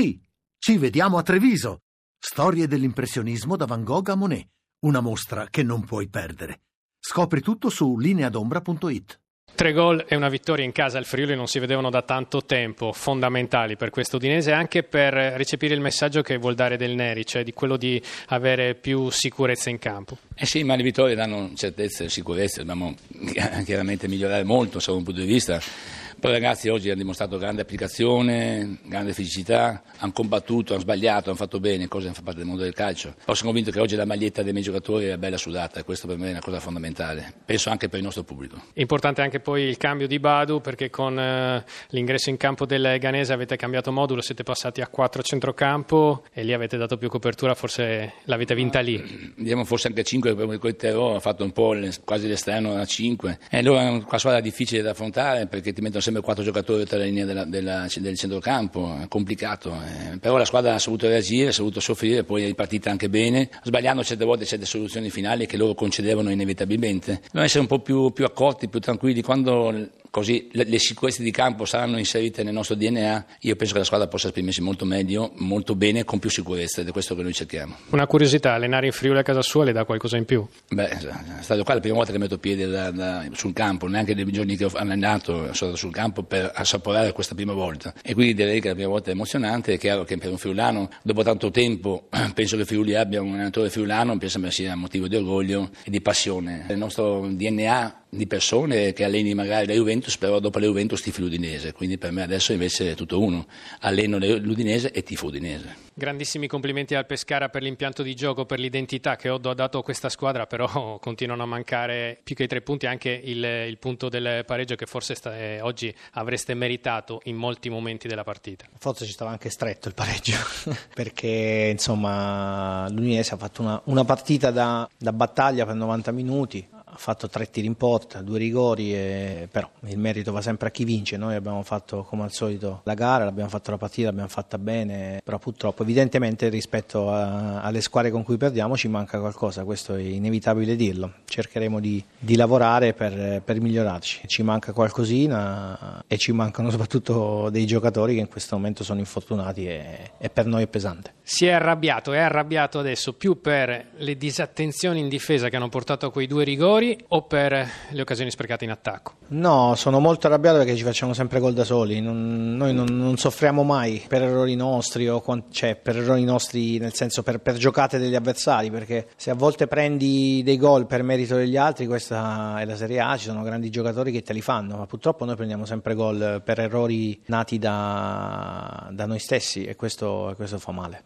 Sì, ci vediamo a Treviso. Storie dell'impressionismo da Van Gogh a Monet. Una mostra che non puoi perdere. Scopri tutto su lineadombra.it. Tre gol e una vittoria in casa al Friuli non si vedevano da tanto tempo, fondamentali per questo Udinese anche per recepire il messaggio che vuol dare Del Neri, cioè di quello di avere più sicurezza in campo. Eh sì, ma le vittorie danno certezza e sicurezza, dobbiamo chiaramente migliorare molto da un punto di vista poi i ragazzi oggi hanno dimostrato grande applicazione, grande fisicità, hanno combattuto, hanno sbagliato, hanno fatto bene, cose che fanno parte del mondo del calcio. Poi sono convinto che oggi la maglietta dei miei giocatori è bella sudata e questo per me è una cosa fondamentale. Penso anche per il nostro pubblico. Importante anche poi il cambio di Badu perché con eh, l'ingresso in campo del Ganese avete cambiato modulo, siete passati a 4 centrocampo e lì avete dato più copertura, forse l'avete vinta lì. Diamo forse anche 5 per quel terrore, ha fatto un po' quasi l'esterno a 5. E allora è una squadra difficile da affrontare perché ti mettono sempre quattro giocatori tra la linea della, della, del centrocampo, è complicato. Eh. Però la squadra ha saputo reagire, ha saputo soffrire, poi è ripartita anche bene, sbagliando certe volte certe soluzioni finali che loro concedevano inevitabilmente. Dobbiamo essere un po' più, più accorti, più tranquilli. Quando così le, le, sicurezze di campo saranno inserite nel nostro DNA, io penso che la squadra possa esprimersi molto meglio, molto bene, con più sicurezza ed è questo che noi cerchiamo. Una curiosità, allenare in Friuli a casa sua le dà qualcosa in più? Beh, è stato qua la prima volta che metto piede da, da, sul campo, neanche nei giorni che ho allenato sono stato sul campo per assaporare questa prima volta e quindi direi che la prima volta è emozionante, è chiaro che per un friulano dopo tanto tempo penso che Friuli abbia un allenatore friulano, penso che sia motivo di orgoglio e di passione. Il nostro DNA di persone che alleni magari la Juventus, però dopo la Juventus tifi l'Udinese, quindi per me adesso invece è tutto uno, alleno l'Udinese e tifo Udinese. Grandissimi complimenti al Pescara per l'impianto di gioco, per l'identità che Oddo ha dato a questa squadra, però continuano a mancare più che i tre punti anche il, il punto del pareggio che forse sta, eh, oggi avreste meritato in molti momenti della partita. Forse ci stava anche stretto il pareggio, perché insomma l'Udinese ha fatto una, una partita da, da battaglia per 90 minuti, fatto tre tiri in porta, due rigori, e, però il merito va sempre a chi vince. Noi abbiamo fatto come al solito la gara, l'abbiamo fatta la partita, l'abbiamo fatta bene, però purtroppo evidentemente rispetto a, alle squadre con cui perdiamo ci manca qualcosa, questo è inevitabile dirlo. Cercheremo di, di lavorare per, per, migliorarci. Ci manca qualcosina e ci mancano soprattutto dei giocatori che in questo momento sono infortunati e, e per noi è pesante. Si è arrabbiato, è arrabbiato adesso più per le disattenzioni in difesa che hanno portato a quei due rigori o per le occasioni sprecate in attacco? No, sono molto arrabbiato perché ci facciamo sempre gol da soli. Non, noi non, non, soffriamo mai per errori nostri, o, cioè per errori nostri nel senso per, per, giocate degli avversari. Perché se a volte prendi dei gol per merito degli altri, questa è la Serie A, ci sono grandi giocatori che te li fanno, ma purtroppo noi prendiamo sempre gol per errori nati da, da noi stessi e questo, questo fa male.